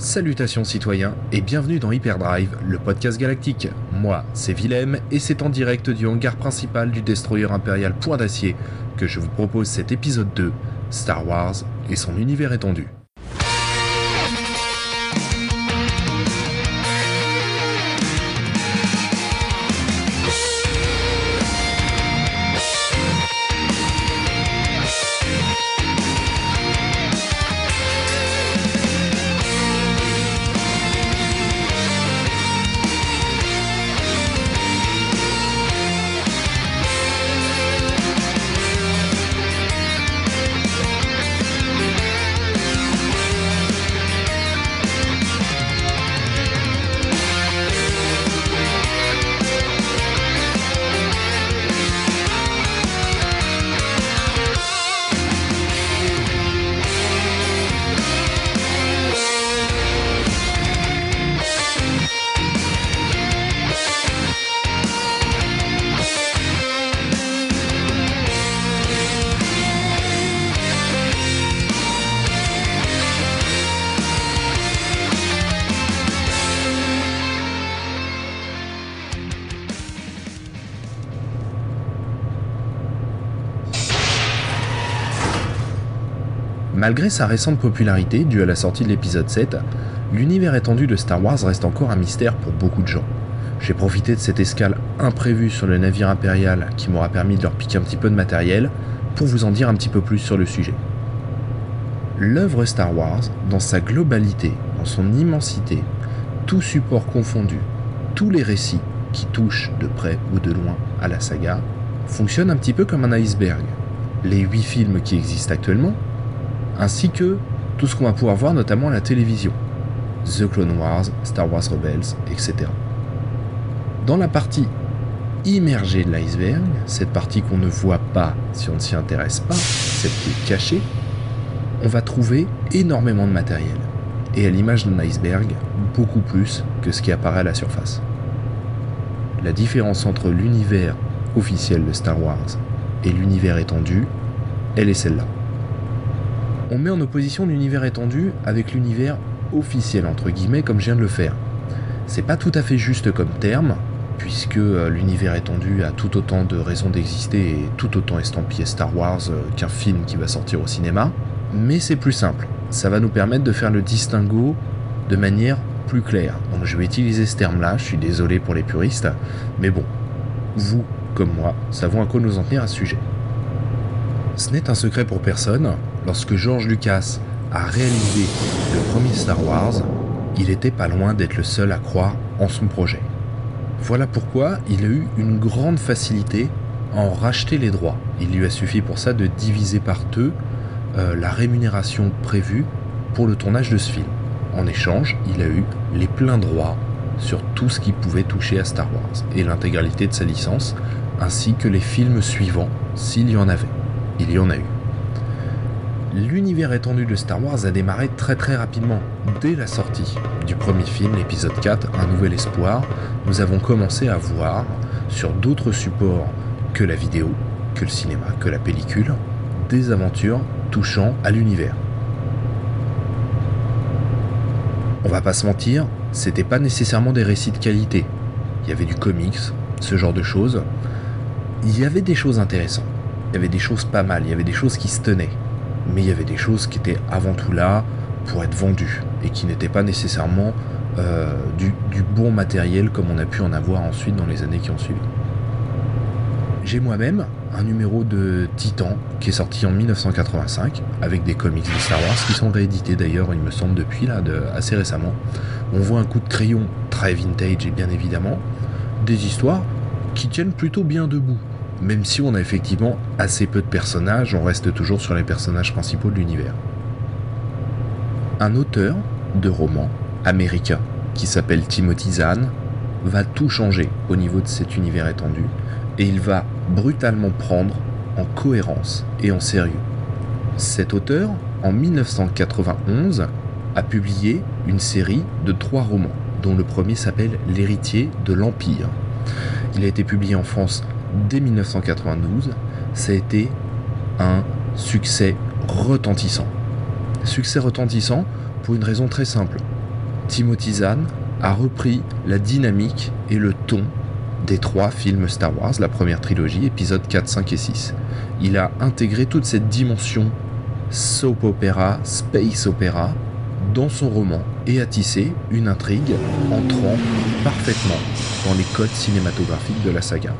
Salutations citoyens et bienvenue dans Hyperdrive, le podcast galactique. Moi, c'est Willem et c'est en direct du hangar principal du destroyer impérial Point d'Acier que je vous propose cet épisode 2, Star Wars et son univers étendu. Malgré sa récente popularité due à la sortie de l'épisode 7, l'univers étendu de Star Wars reste encore un mystère pour beaucoup de gens. J'ai profité de cette escale imprévue sur le navire impérial qui m'aura permis de leur piquer un petit peu de matériel pour vous en dire un petit peu plus sur le sujet. L'œuvre Star Wars, dans sa globalité, dans son immensité, tout support confondu, tous les récits qui touchent de près ou de loin à la saga, fonctionne un petit peu comme un iceberg. Les 8 films qui existent actuellement ainsi que tout ce qu'on va pouvoir voir notamment à la télévision. The Clone Wars, Star Wars Rebels, etc. Dans la partie immergée de l'iceberg, cette partie qu'on ne voit pas si on ne s'y intéresse pas, celle qui est cachée, on va trouver énormément de matériel. Et à l'image d'un iceberg, beaucoup plus que ce qui apparaît à la surface. La différence entre l'univers officiel de Star Wars et l'univers étendu, elle est celle-là on met en opposition l'univers étendu avec l'univers officiel, entre guillemets, comme je viens de le faire. C'est pas tout à fait juste comme terme, puisque euh, l'univers étendu a tout autant de raisons d'exister et tout autant estampillé Star Wars euh, qu'un film qui va sortir au cinéma, mais c'est plus simple. Ça va nous permettre de faire le distinguo de manière plus claire. Donc je vais utiliser ce terme-là, je suis désolé pour les puristes, mais bon, vous, comme moi, savons à quoi nous en tenir à ce sujet. Ce n'est un secret pour personne, lorsque George Lucas a réalisé le premier Star Wars, il n'était pas loin d'être le seul à croire en son projet. Voilà pourquoi il a eu une grande facilité à en racheter les droits. Il lui a suffi pour ça de diviser par deux euh, la rémunération prévue pour le tournage de ce film. En échange, il a eu les pleins droits sur tout ce qui pouvait toucher à Star Wars et l'intégralité de sa licence, ainsi que les films suivants s'il y en avait il y en a eu. L'univers étendu de Star Wars a démarré très très rapidement. Dès la sortie du premier film, l'épisode 4, Un Nouvel Espoir, nous avons commencé à voir sur d'autres supports que la vidéo, que le cinéma, que la pellicule, des aventures touchant à l'univers. On va pas se mentir, c'était pas nécessairement des récits de qualité. Il y avait du comics, ce genre de choses. Il y avait des choses intéressantes il y avait des choses pas mal, il y avait des choses qui se tenaient. Mais il y avait des choses qui étaient avant tout là pour être vendues et qui n'étaient pas nécessairement euh, du, bon matériel comme on a pu en avoir ensuite dans les années qui ont suivi. J'ai moi-même un numéro de Titan qui est sorti en 1985 avec des comics de Star Wars qui sont réédités d'ailleurs, il me semble, depuis là, assez récemment. On voit un coup de crayon très vintage et bien évidemment des histoires qui tiennent plutôt bien debout. Même si on a effectivement assez peu de personnages, on reste toujours sur les personnages principaux de l'univers. Un auteur de romans américain qui s'appelle Timothy Zahn va tout changer au niveau de cet univers étendu et il va brutalement prendre en cohérence et en sérieux. Cet auteur, en 1991, a publié une série de trois romans, dont le premier s'appelle L'héritier de l'Empire. Il a été publié en France dès 1992, ça a été un succès retentissant. Succès retentissant pour une raison très simple. Timothy Zahn a repris la dynamique et le ton des trois films Star Wars, la première trilogie, épisodes 4, 5 et 6. Il a intégré toute cette dimension soap opera, space opera dans son roman et a tissé une intrigue entrant parfaitement dans les codes cinématographiques de la saga.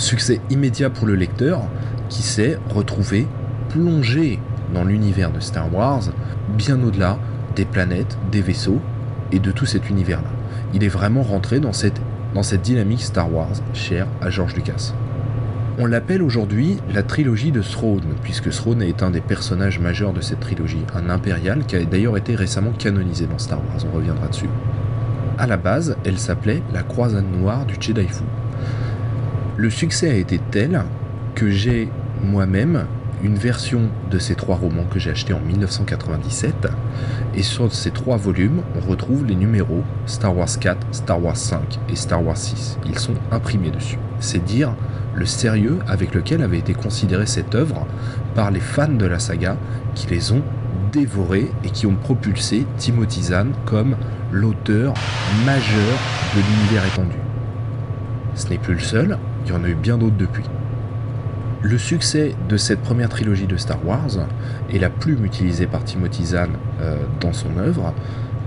Succès immédiat pour le lecteur qui s'est retrouvé plongé dans l'univers de Star Wars bien au-delà des planètes, des vaisseaux et de tout cet univers-là. Il est vraiment rentré dans cette, dans cette dynamique Star Wars chère à George Lucas. On l'appelle aujourd'hui la trilogie de Throne, puisque Throne est un des personnages majeurs de cette trilogie, un impérial qui a d'ailleurs été récemment canonisé dans Star Wars, on reviendra dessus. À la base, elle s'appelait La Croisade Noire du Jedi Fu. Le succès a été tel que j'ai moi-même une version de ces trois romans que j'ai acheté en 1997. Et sur ces trois volumes, on retrouve les numéros Star Wars 4, Star Wars 5 et Star Wars 6. Ils sont imprimés dessus. C'est dire le sérieux avec lequel avait été considérée cette œuvre par les fans de la saga qui les ont dévorés et qui ont propulsé Timothy Zahn comme l'auteur majeur de l'univers étendu. Ce n'est plus le seul, il y en a eu bien d'autres depuis. Le succès de cette première trilogie de Star Wars, et la plume utilisée par Timothy Zahn euh, dans son œuvre,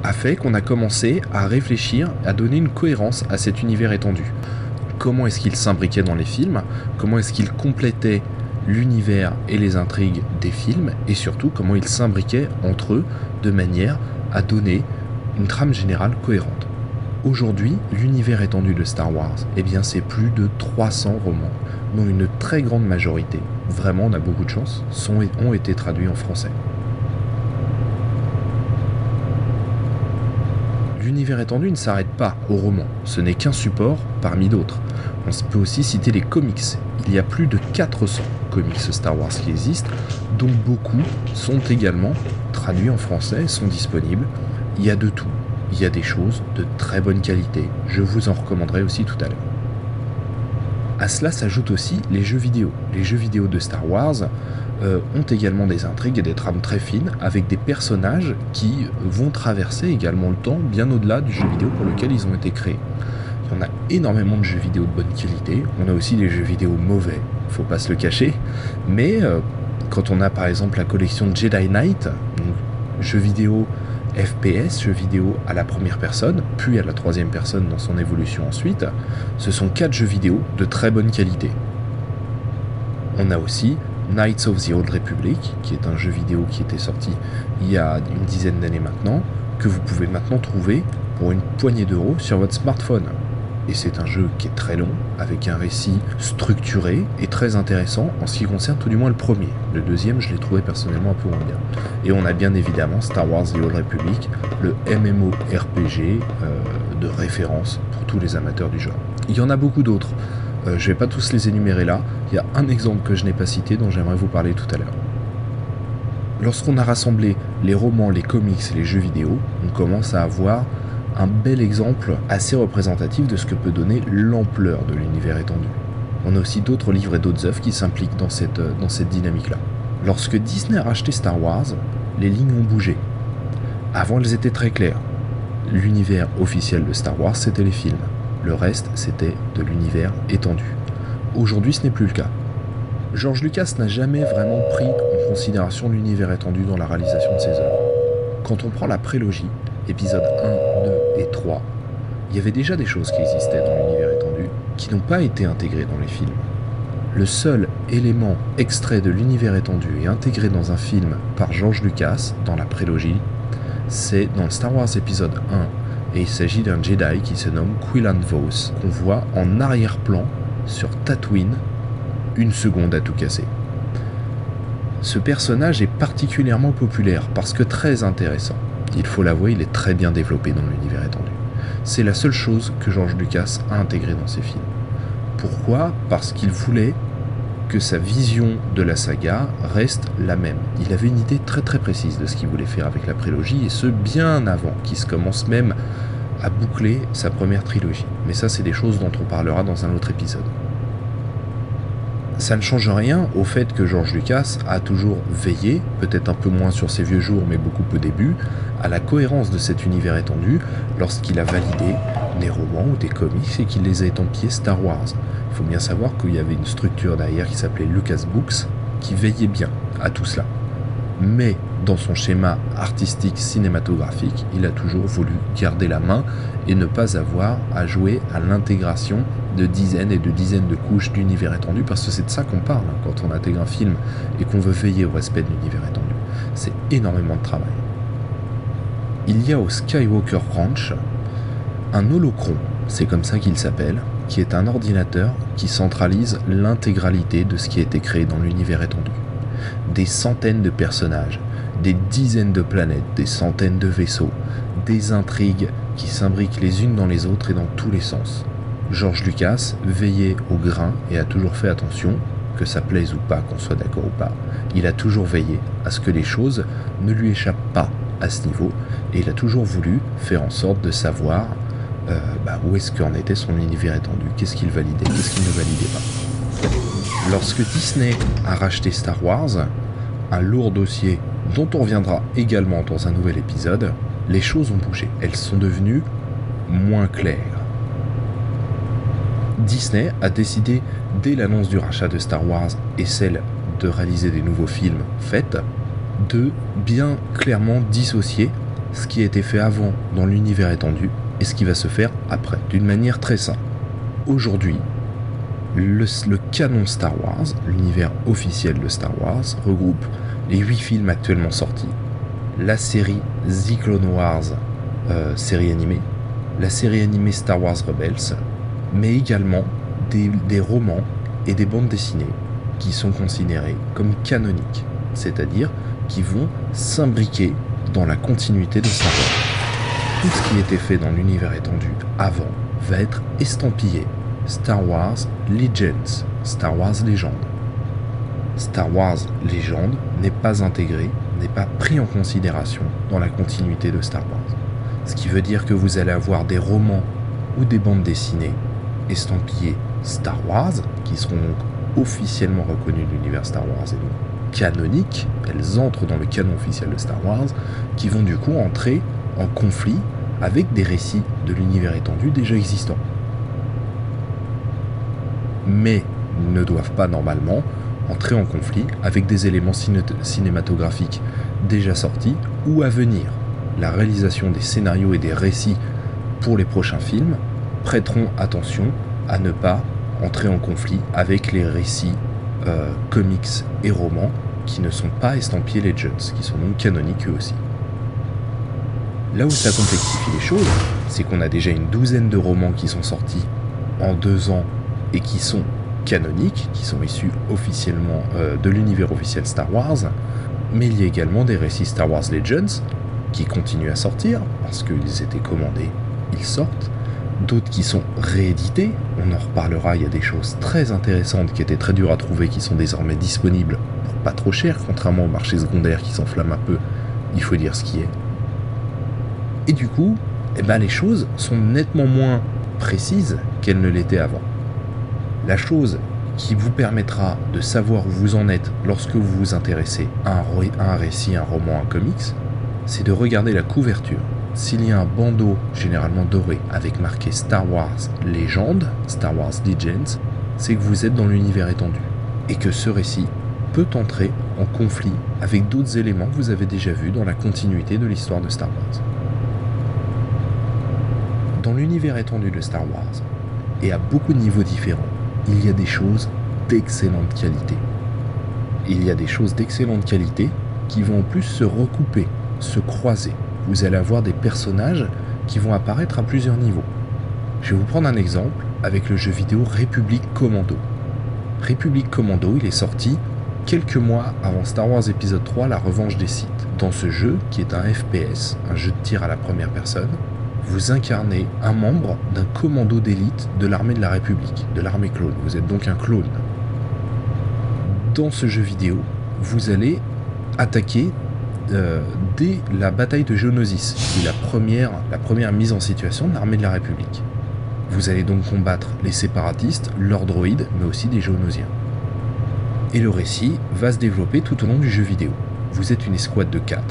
a fait qu'on a commencé à réfléchir, à donner une cohérence à cet univers étendu. Comment est-ce qu'il s'imbriquait dans les films? Comment est-ce qu'il complétait l'univers et les intrigues des films? Et surtout, comment il s'imbriquait entre eux de manière à donner une trame générale cohérente. Aujourd'hui, l'univers étendu de Star Wars, eh bien, c'est plus de 300 romans dont une très grande majorité, vraiment on a beaucoup de chance, sont, ont été traduits en français. L'univers étendu ne s'arrête pas au roman, ce n'est qu'un support parmi d'autres. On peut aussi citer les comics. Il y a plus de 400 comics Star Wars qui existent, dont beaucoup sont également traduits en français, sont disponibles. Il y a de tout. Il y a des choses de très bonne qualité. Je vous en recommanderai aussi tout à l'heure. À cela s'ajoutent aussi les jeux vidéo. Les jeux vidéo de Star Wars euh, ont également des intrigues et des trames très fines avec des personnages qui vont traverser également le temps bien au-delà du jeu vidéo pour lequel ils ont été créés. Il y en a énormément de jeux vidéo de bonne qualité. On a aussi des jeux vidéo mauvais, faut pas se le cacher. Mais euh, quand on a par exemple la collection Jedi Knight, jeux vidéo FPS, jeux vidéo à la première personne, puis à la troisième personne dans son évolution ensuite, ce sont quatre jeux vidéo de très bonne qualité. On a aussi Knights of the Old Republic, qui est un jeu vidéo qui était sorti il y a une dizaine d'années maintenant, que vous pouvez maintenant trouver pour une poignée d'euros sur votre smartphone. Et c'est un jeu qui est très long, avec un récit structuré et très intéressant en ce qui concerne tout du moins le premier. Le deuxième, je l'ai trouvé personnellement un peu moins bien. Et on a bien évidemment Star Wars The Old Republic, le MMORPG euh, de référence pour tous les amateurs du genre. Il y en a beaucoup d'autres. Euh, je ne vais pas tous les énumérer là. Il y a un exemple que je n'ai pas cité dont j'aimerais vous parler tout à l'heure. Lorsqu'on a rassemblé les romans, les comics et les jeux vidéo, on commence à avoir un bel exemple assez représentatif de ce que peut donner l'ampleur de l'univers étendu. On a aussi d'autres livres et d'autres œuvres qui s'impliquent dans cette, euh, dans cette dynamique-là. Lorsque Disney a racheté Star Wars, les lignes ont bougé. Avant, elles étaient très claires. L'univers officiel de Star Wars, c'était les films. Le reste, c'était de l'univers étendu. Aujourd'hui, ce n'est plus le cas. George Lucas n'a jamais vraiment pris en considération l'univers étendu dans la réalisation de ses œuvres. Quand on prend la prélogie, épisode 1, 2 et 3, il y avait déjà des choses qui existaient dans l'univers étendu qui n'ont pas été intégrées dans les films. Le seul élément extrait de l'univers étendu et intégré dans un film par George Lucas dans la prélogie, c'est dans le Star Wars épisode 1 et il s'agit d'un Jedi qui se nomme Quillan Vos qu'on voit en arrière-plan sur Tatooine une seconde à tout casser. Ce personnage est particulièrement populaire parce que très intéressant. Il faut l'avouer, il est très bien développé dans l'univers étendu. C'est la seule chose que George Lucas a intégrée dans ses films. Pourquoi? Parce qu'il voulait que sa vision de la saga reste la même. Il avait une idée très très précise de ce qu'il voulait faire avec la prélogie, et ce bien avant qu'il se commence même à boucler sa première trilogie. Mais ça, c'est des choses dont on parlera dans un autre épisode ça ne change rien au fait que George Lucas a toujours veillé, peut-être un peu moins sur ses vieux jours, mais beaucoup au début, à la cohérence de cet univers étendu lorsqu'il a validé des romans ou des comics et qu'il les a étampillés Star Wars. Il faut bien savoir qu'il y avait une structure derrière qui s'appelait Lucas Books qui veillait bien à tout cela. Mais dans son schéma artistique cinématographique, il a toujours voulu garder la main et ne pas avoir à jouer à l'intégration de dizaines et de dizaines de couches d'univers étendu, parce que c'est de ça qu'on parle hein, quand on intègre un film et qu'on veut veiller au respect de l'univers étendu. C'est énormément de travail. Il y a au Skywalker Ranch un holocron, c'est comme ça qu'il s'appelle, qui est un ordinateur qui centralise l'intégralité de ce qui a été créé dans l'univers étendu. Des centaines de personnages, des dizaines de planètes, des centaines de vaisseaux, des intrigues qui s'imbriquent les unes dans les autres et dans tous les sens. George Lucas veillait au grain et a toujours fait attention, que ça plaise ou pas, qu'on soit d'accord ou pas, il a toujours veillé à ce que les choses ne lui échappent pas à ce niveau et il a toujours voulu faire en sorte de savoir euh, bah, où est-ce qu'en était son univers étendu, qu'est-ce qu'il validait, qu'est-ce qu'il ne validait pas? Lorsque Disney a racheté Star Wars, un lourd dossier dont on reviendra également dans un nouvel épisode, les choses ont bougé. Elles sont devenues moins claires. Disney a décidé, dès l'annonce du rachat de Star Wars et celle de réaliser des nouveaux films faits, de bien clairement dissocier ce qui a été fait avant dans l'univers étendu et ce qui va se faire après, d'une manière très simple. Aujourd'hui, le, canon Star Wars, l'univers officiel de Star Wars, regroupe les 8 films actuellement sortis, la série The Clone Wars, euh, série animée, la série animée Star Wars Rebels, mais également des, des romans et des bandes dessinées qui sont considérés comme canoniques, c'est-à-dire qui vont s'imbriquer dans la continuité de Star Wars. Tout ce qui était fait dans l'univers étendu avant va être estampillé Star Wars Legends, Star Wars Légende. Star Wars Légende n'est pas intégré, n'est pas pris en considération dans la continuité de Star Wars. Ce qui veut dire que vous allez avoir des romans ou des bandes dessinées estampillées Star Wars, qui seront donc officiellement reconnues de l'univers Star Wars et donc canoniques, elles entrent dans le canon officiel de Star Wars, qui vont du coup entrer en conflit avec des récits de l'univers étendu déjà existants. Mais ne doivent pas normalement entrer en conflit avec des éléments cinématographiques déjà sortis ou à venir. La réalisation des scénarios et des récits pour les prochains films prêteront attention à ne pas entrer en conflit avec les récits euh, comics et romans qui ne sont pas estampillés Legends, qui sont donc canoniques eux aussi. Là où ça complexifie les choses, c'est qu'on a déjà une douzaine de romans qui sont sortis en deux ans et qui sont canoniques, qui sont issus officiellement euh, de l'univers officiel Star Wars, mais il y a également des récits Star Wars Legends qui continuent à sortir parce qu'ils étaient commandés, ils sortent. D'autres qui sont réédités, on en reparlera, il y a des choses très intéressantes qui étaient très dures à trouver qui sont désormais disponibles pour pas trop cher, contrairement au marché secondaire qui s'enflamme un peu, il faut dire ce qui est. Et du coup, eh ben, les choses sont nettement moins précises qu'elles ne l'étaient avant. La chose qui vous permettra de savoir où vous en êtes lorsque vous vous intéressez à un, récit, un roman, un comics, c'est de regarder la couverture. S'il y a un bandeau généralement doré avec marqué Star Wars Légende, Star Wars Legends, c'est que vous êtes dans l'univers étendu et que ce récit peut entrer en conflit avec d'autres éléments que vous avez déjà vus dans la continuité de l'histoire de Star Wars. Dans l'univers étendu de Star Wars, et à beaucoup de niveaux différents, il y a des choses d'excellente qualité. Il y a des choses d'excellente qualité qui vont en plus se recouper, se croiser. Vous allez avoir des personnages qui vont apparaître à plusieurs niveaux. Je vais vous prendre un exemple avec le jeu vidéo République Commando. République Commando, il est sorti quelques mois avant Star Wars épisode 3, La Revanche des Sith. Dans ce jeu, qui est un FPS, un jeu de tir à la première personne, vous incarnez un membre d'un commando d'élite de l'armée de la République, de l'armée clone. Vous êtes donc un clone. Dans ce jeu vidéo, vous allez attaquer euh, dès la bataille de Geonosis, qui est la première, mise en situation de l'armée de la République. Vous allez donc combattre les séparatistes, leurs droïdes, mais aussi des Geonosiens. Et le récit va se développer tout au long du jeu vidéo. Vous êtes une escouade de 4.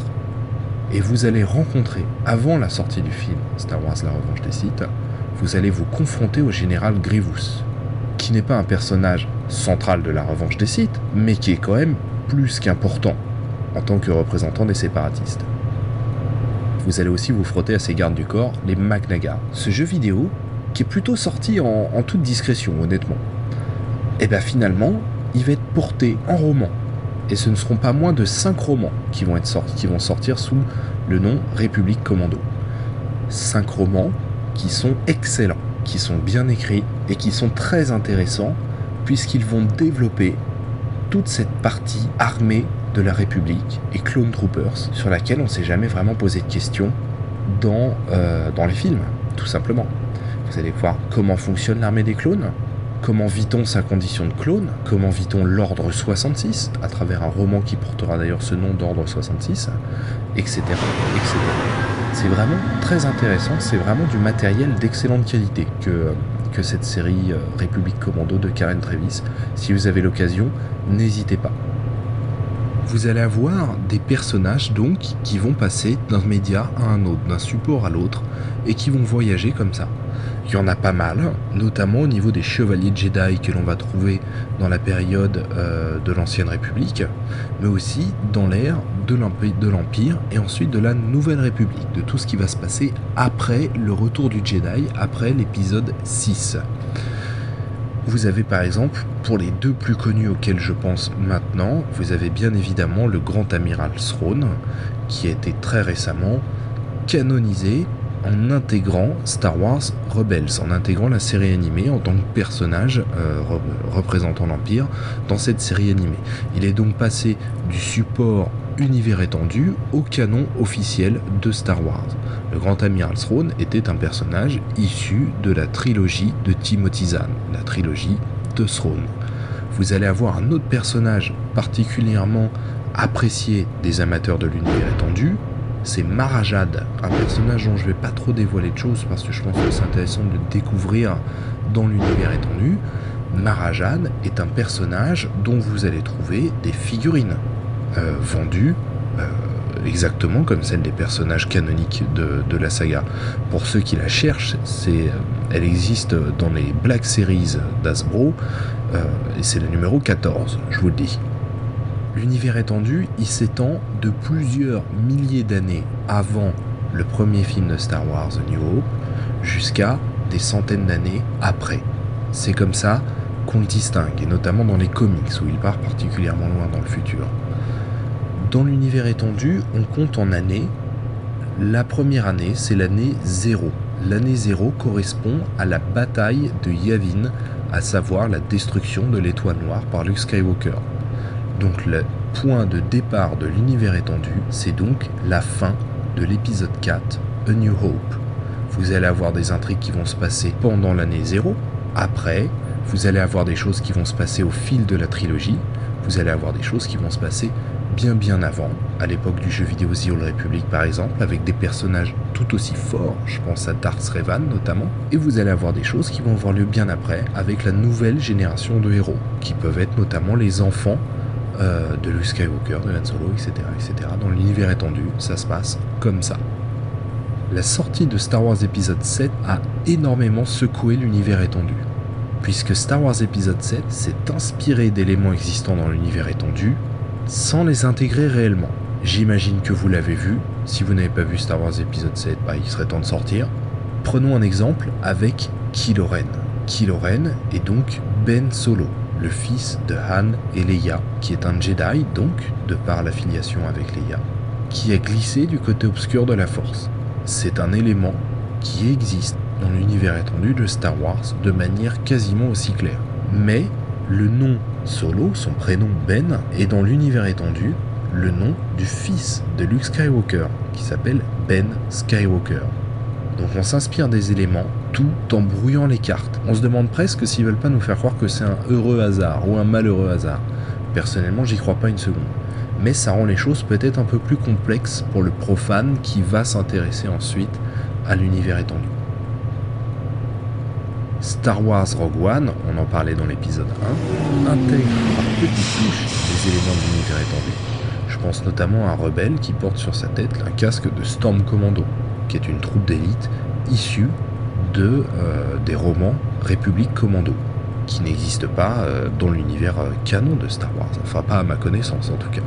Et vous allez rencontrer, avant la sortie du film Star Wars La Revanche des Sith, vous allez vous confronter au général Grievous, qui n'est pas un personnage central de la Revanche des Sith, mais qui est quand même plus qu'important en tant que représentant des séparatistes. Vous allez aussi vous frotter à ces gardes du corps, les Magnagar. Ce jeu vidéo, qui est plutôt sorti en, toute discrétion, honnêtement, et bien finalement, il va être porté en roman. Et ce ne seront pas moins de 5 romans qui vont, être sortis, qui vont sortir sous le nom République Commando. 5 romans qui sont excellents, qui sont bien écrits et qui sont très intéressants puisqu'ils vont développer toute cette partie armée de la République et Clone Troopers sur laquelle on ne s'est jamais vraiment posé de questions dans, euh, dans les films, tout simplement. Vous allez voir comment fonctionne l'armée des clones, comment vit-on sa condition de clone, comment vit-on l'ordre 66, à travers un roman qui portera d'ailleurs ce nom d'ordre 66, etc. etc. C'est vraiment très intéressant, c'est vraiment du matériel d'excellente qualité que, que cette série euh, République Commando de Karen Travis. Si vous avez l'occasion, n'hésitez pas vous allez avoir des personnages donc qui vont passer d'un média à un autre, d'un support à l'autre, et qui vont voyager comme ça. Il y en a pas mal, notamment au niveau des chevaliers Jedi que l'on va trouver dans la période euh, de l'Ancienne République, mais aussi dans l'ère de l'Empire et ensuite de la Nouvelle République, de tout ce qui va se passer après le retour du Jedi, après l'épisode 6. Vous avez par exemple, pour les deux plus connus auxquels je pense maintenant, vous avez bien évidemment le grand amiral Throne, qui a été très récemment canonisé en intégrant Star Wars Rebels, en intégrant la série animée en tant que personnage euh, représentant l'Empire dans cette série animée. Il est donc passé du support univers étendu au canon officiel de Star Wars. Le grand amiral Throne était un personnage issu de la trilogie de Timothy Zahn, la trilogie de Throne. Vous allez avoir un autre personnage particulièrement apprécié des amateurs de l'univers étendu, c'est Marajad, un personnage dont je ne vais pas trop dévoiler de choses parce que je pense que c'est intéressant de le découvrir dans l'univers étendu. Marajad est un personnage dont vous allez trouver des figurines. Euh, vendue euh, exactement comme celle des personnages canoniques de, la saga. Pour ceux qui la cherchent, euh, elle existe dans les Black Series d'Asbro et c'est le numéro 14, je vous le dis. L'univers étendu, il s'étend de plusieurs milliers d'années avant le premier film de Star Wars, The New Hope, jusqu'à des centaines d'années après. C'est comme ça qu'on le distingue, et notamment dans les comics où il part particulièrement loin dans le futur. Dans l'univers étendu, on compte en années. La première année, c'est l'année 0. L'année 0 correspond à la bataille de Yavin, à savoir la destruction de l'étoile noire par Luke Skywalker. Donc le point de départ de l'univers étendu, c'est donc la fin de l'épisode 4, A New Hope. Vous allez avoir des intrigues qui vont se passer pendant l'année 0, après, vous allez avoir des choses qui vont se passer au fil de la trilogie, vous allez avoir des choses qui vont se passer bien bien avant, à l'époque du jeu vidéo The Old Republic par exemple, avec des personnages tout aussi forts, je pense à Darth Revan notamment, et vous allez avoir des choses qui vont avoir lieu bien après, avec la nouvelle génération de héros, qui peuvent être notamment les enfants euh, de Luke Skywalker, de Han Solo, etc., etc. Dans l'univers étendu, ça se passe comme ça. La sortie de Star Wars épisode 7 a énormément secoué l'univers étendu, puisque Star Wars épisode 7 s'est inspiré d'éléments existants dans l'univers étendu, sans les intégrer réellement. J'imagine que vous l'avez vu. Si vous n'avez pas vu Star Wars épisode 7, bah, il serait temps de sortir. Prenons un exemple avec Kylo Ren. Kylo Ren est donc Ben Solo, le fils de Han et Leia, qui est un Jedi, donc, de par l'affiliation avec Leia, qui a glissé du côté obscur de la Force. C'est un élément qui existe dans l'univers étendu de Star Wars de manière quasiment aussi claire. Mais le nom Solo, son prénom Ben, est dans l'univers étendu le nom du fils de Luke Skywalker, qui s'appelle Ben Skywalker. Donc on s'inspire des éléments tout en brouillant les cartes. On se demande presque s'ils veulent pas nous faire croire que c'est un heureux hasard ou un malheureux hasard. Personnellement, j'y crois pas une seconde. Mais ça rend les choses peut-être un peu plus complexes pour le profane qui va s'intéresser ensuite à l'univers étendu. Star Wars Rogue One, on en parlait dans l'épisode 1, intègre par petites touches des éléments de l'univers étendu. Je pense notamment à un rebelle qui porte sur sa tête un casque de Storm Commando, qui est une troupe d'élite issue de, euh, des romans République Commando, qui n'existe pas euh, dans l'univers euh, canon de Star Wars, enfin pas à ma connaissance en tout cas.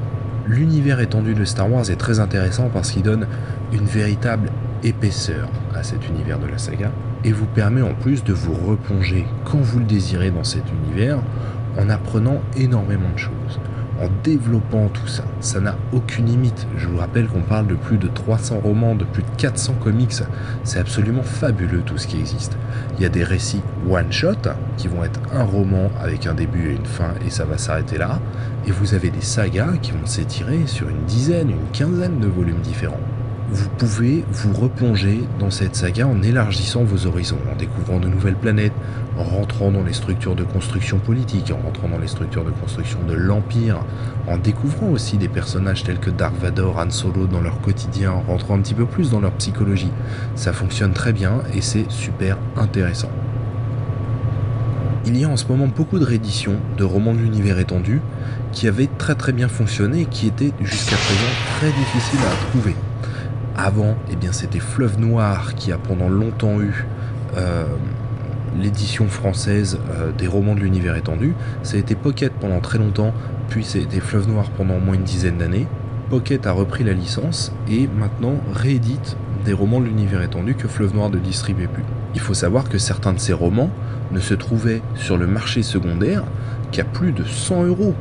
L'univers étendu de Star Wars est très intéressant parce qu'il donne une véritable épaisseur à cet univers de la saga et vous permet en plus de vous replonger quand vous le désirez dans cet univers en apprenant énormément de choses en développant tout ça. Ça n'a aucune limite. Je vous rappelle qu'on parle de plus de 300 romans, de plus de 400 comics. C'est absolument fabuleux tout ce qui existe. Il y a des récits one-shot qui vont être un roman avec un début et une fin et ça va s'arrêter là. Et vous avez des sagas qui vont s'étirer sur une dizaine, une quinzaine de volumes différents vous pouvez vous replonger dans cette saga en élargissant vos horizons, en découvrant de nouvelles planètes, en rentrant dans les structures de construction politique, en rentrant dans les structures de construction de l'Empire, en découvrant aussi des personnages tels que Dark Vador, Han Solo dans leur quotidien, en rentrant un petit peu plus dans leur psychologie. Ça fonctionne très bien et c'est super intéressant. Il y a en ce moment beaucoup de rééditions de romans de l'univers étendu qui avaient très très bien fonctionné et qui étaient jusqu'à présent très difficiles à trouver. Avant, eh bien, c'était Fleuve Noir qui a pendant longtemps eu euh, l'édition française euh, des romans de l'univers étendu. Ça a été Pocket pendant très longtemps, puis c'était Fleuve Noir pendant au moins une dizaine d'années. Pocket a repris la licence et maintenant réédite des romans de l'univers étendu que Fleuve Noir ne distribuait plus. Il faut savoir que certains de ces romans ne se trouvaient sur le marché secondaire qu'à plus de 100 euros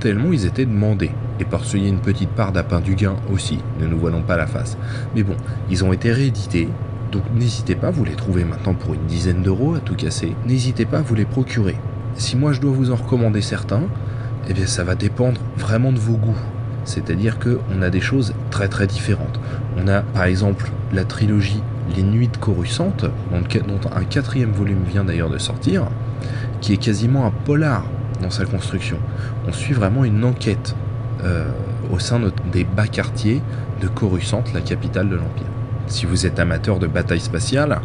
tellement ils étaient demandés et a une petite part d'appât du gain aussi, ne nous voilons pas la face. Mais bon, ils ont été réédités, donc n'hésitez pas, vous les trouvez maintenant pour une dizaine d'euros à tout casser, n'hésitez pas à vous les procurer. Si moi je dois vous en recommander certains, eh bien ça va dépendre vraiment de vos goûts. C'est-à-dire qu'on a des choses très très différentes. On a par exemple la trilogie Les Nuits de dont un quatrième volume vient d'ailleurs de sortir, qui est quasiment un polar dans sa construction. On suit vraiment une enquête euh, au sein des bas quartiers de Coruscant, la capitale de l'Empire. Si vous êtes amateur de bataille spatiale,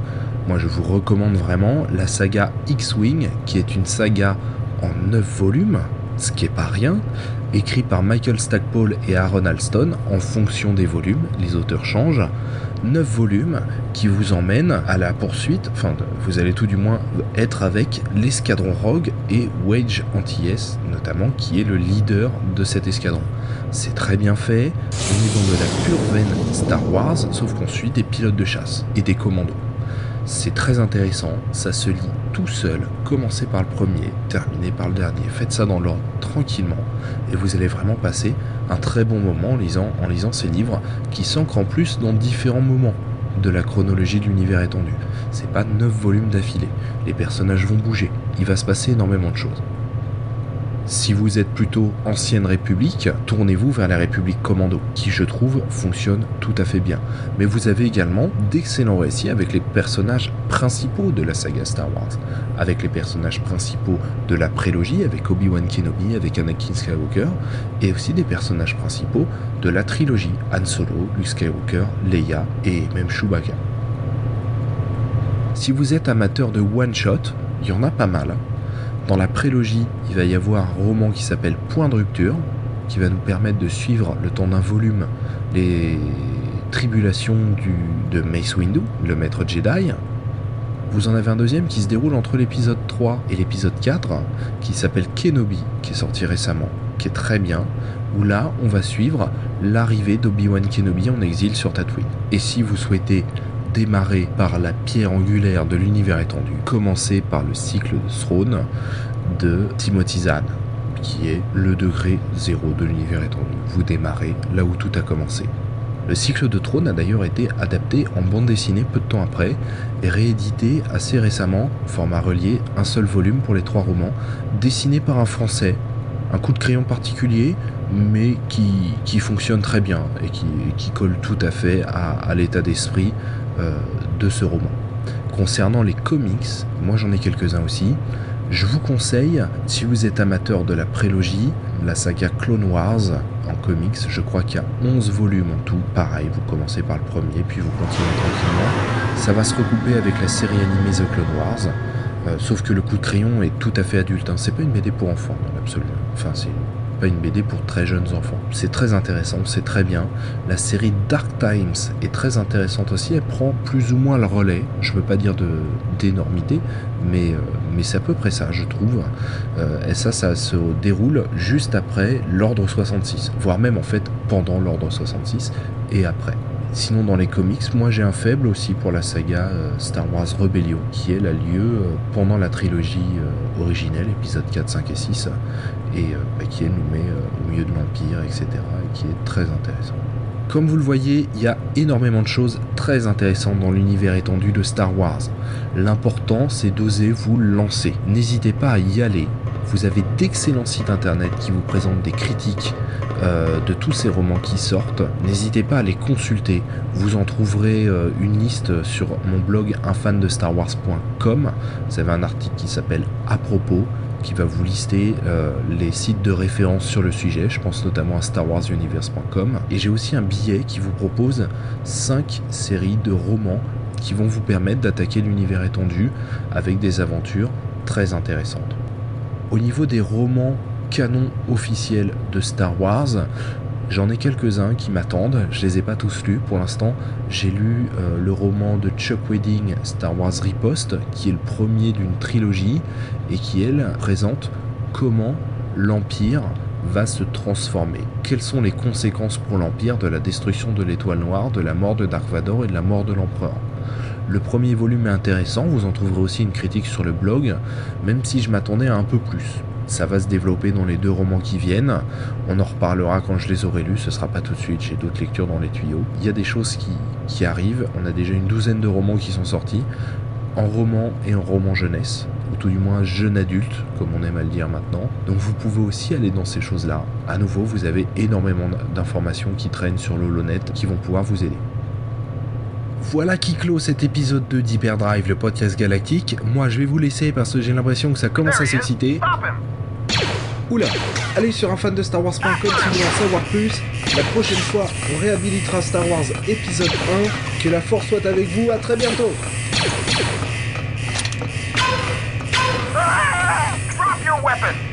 moi je vous recommande vraiment la saga X-Wing, qui est une saga en 9 volumes, ce qui est pas rien, écrit par Michael Stackpole et Aaron Alston en fonction des volumes, les auteurs changent. 9 volumes qui vous emmènent à la poursuite, enfin vous allez tout du moins être avec l'escadron Rogue et Wage Antilles notamment qui est le leader de cet escadron. C'est très bien fait, on est dans de la pure veine Star Wars sauf qu'on suit des pilotes de chasse et des commandos. C'est très intéressant, ça se lit tout seul, commencez par le premier, terminez par le dernier, faites ça dans l'ordre tranquillement et vous allez vraiment passer un très bon moment en lisant, ces livres qui s'ancrent en plus dans différents moments de la chronologie de l'univers étendu. C'est pas neuf volumes d'affilée, les personnages vont bouger, il va se passer énormément de choses. Si vous êtes plutôt ancienne République, tournez-vous vers la République Commando, qui je trouve fonctionne tout à fait bien. Mais vous avez également d'excellents récits avec les personnages principaux de la saga Star Wars, avec les personnages principaux de la prélogie, avec Obi-Wan Kenobi, avec Anakin Skywalker, et aussi des personnages principaux de la trilogie, Han Solo, Luke Skywalker, Leia et même Chewbacca. Si vous êtes amateur de one-shot, il y en a pas mal, dans la prélogie, il va y avoir un roman qui s'appelle Point de rupture, qui va nous permettre de suivre le temps d'un volume les tribulations du, de Mace Windu, le maître Jedi. Vous en avez un deuxième qui se déroule entre l'épisode 3 et l'épisode 4, qui s'appelle Kenobi, qui est sorti récemment, qui est très bien, où là, on va suivre l'arrivée d'Obi-Wan Kenobi en exil sur Tatooine. Et si vous souhaitez démarrer par la pierre angulaire de l'univers étendu, commencer par le cycle de Throne de Timothy Zahn, qui est le degré zéro de l'univers étendu. Vous démarrez là où tout a commencé. Le cycle de Trône a d'ailleurs été adapté en bande dessinée peu de temps après et réédité assez récemment, format relié, un seul volume pour les trois romans, dessiné par un Français. Un coup de crayon particulier, mais qui, fonctionne très bien et qui, colle tout à fait à l'état d'esprit euh, de ce roman. Concernant les comics, moi j'en ai quelques-uns aussi. Je vous conseille, si vous êtes amateur de la prélogie, la saga Clone Wars en comics, je crois qu'il y a 11 volumes en tout. Pareil, vous commencez par le premier, puis vous continuez tranquillement. Ça va se recouper avec la série animée The Clone Wars. Euh, sauf que le coup de crayon est tout à fait adulte. Hein. C'est pas une BD pour enfants, dans l'absolu. Enfin, c'est pas une BD pour très jeunes enfants. C'est très intéressant, c'est très bien. La série Dark Times est très intéressante aussi, elle prend plus ou moins le relais, je ne veux pas dire d'énormité, mais, euh, mais c'est à peu près ça, je trouve. Euh, et ça, ça se déroule juste après l'Ordre 66, voire même en fait pendant l'Ordre 66 et après. Sinon, dans les comics, moi j'ai un faible aussi pour la saga euh, Star Wars Rebellion, qui elle a lieu euh, pendant la trilogie euh, originelle, épisode 4, 5 et 6, et bah, qui elle nous met au milieu de l'Empire, etc., et qui est très intéressant. Comme vous le voyez, il y a énormément de choses très intéressantes dans l'univers étendu de Star Wars. L'important, c'est d'oser vous lancer. N'hésitez pas à y aller. Vous avez d'excellents sites internet qui vous présentent des critiques euh, de tous ces romans qui sortent. N'hésitez pas à les consulter. Vous en trouverez euh, une liste sur mon blog unfandestarwars.com. Vous avez un article qui s'appelle À propos qui va vous lister euh, les sites de référence sur le sujet. Je pense notamment à starwarsuniverse.com. Et j'ai aussi un billet qui vous propose 5 séries de romans qui vont vous permettre d'attaquer l'univers étendu avec des aventures très intéressantes. Au niveau des romans canon officiel de Star Wars. J'en ai quelques-uns qui m'attendent, je les ai pas tous lus pour l'instant. J'ai lu euh, le roman de Chuck Wedding, Star Wars Riposte, qui est le premier d'une trilogie et qui, elle, présente comment l'Empire va se transformer. Quelles sont les conséquences pour l'Empire de la destruction de l'étoile noire, de la mort de Dark Vador et de la mort de l'Empereur? Le premier volume est intéressant, vous en trouverez aussi une critique sur le blog, même si je m'attendais à un peu plus. Ça va se développer dans les deux romans qui viennent. On en reparlera quand je les aurai lus. Ce sera pas tout de suite. J'ai d'autres lectures dans les tuyaux. Il y a des choses qui, qui arrivent. On a déjà une douzaine de romans qui sont sortis. En roman et en roman jeunesse. Ou tout du moins jeune adulte, comme on aime à le dire maintenant. Donc vous pouvez aussi aller dans ces choses-là. À nouveau, vous avez énormément d'informations qui traînent sur l'holonet qui vont pouvoir vous aider. Voilà qui clôt cet épisode 2 d'Hyperdrive, le podcast galactique. Moi, je vais vous laisser parce que j'ai l'impression que ça commence à s'exciter. Oula, allez sur un fan de Star Wars.com si vous voulez en savoir plus. La prochaine fois, on réhabilitera Star Wars épisode 1. Que la force soit avec vous, à très bientôt. Ah.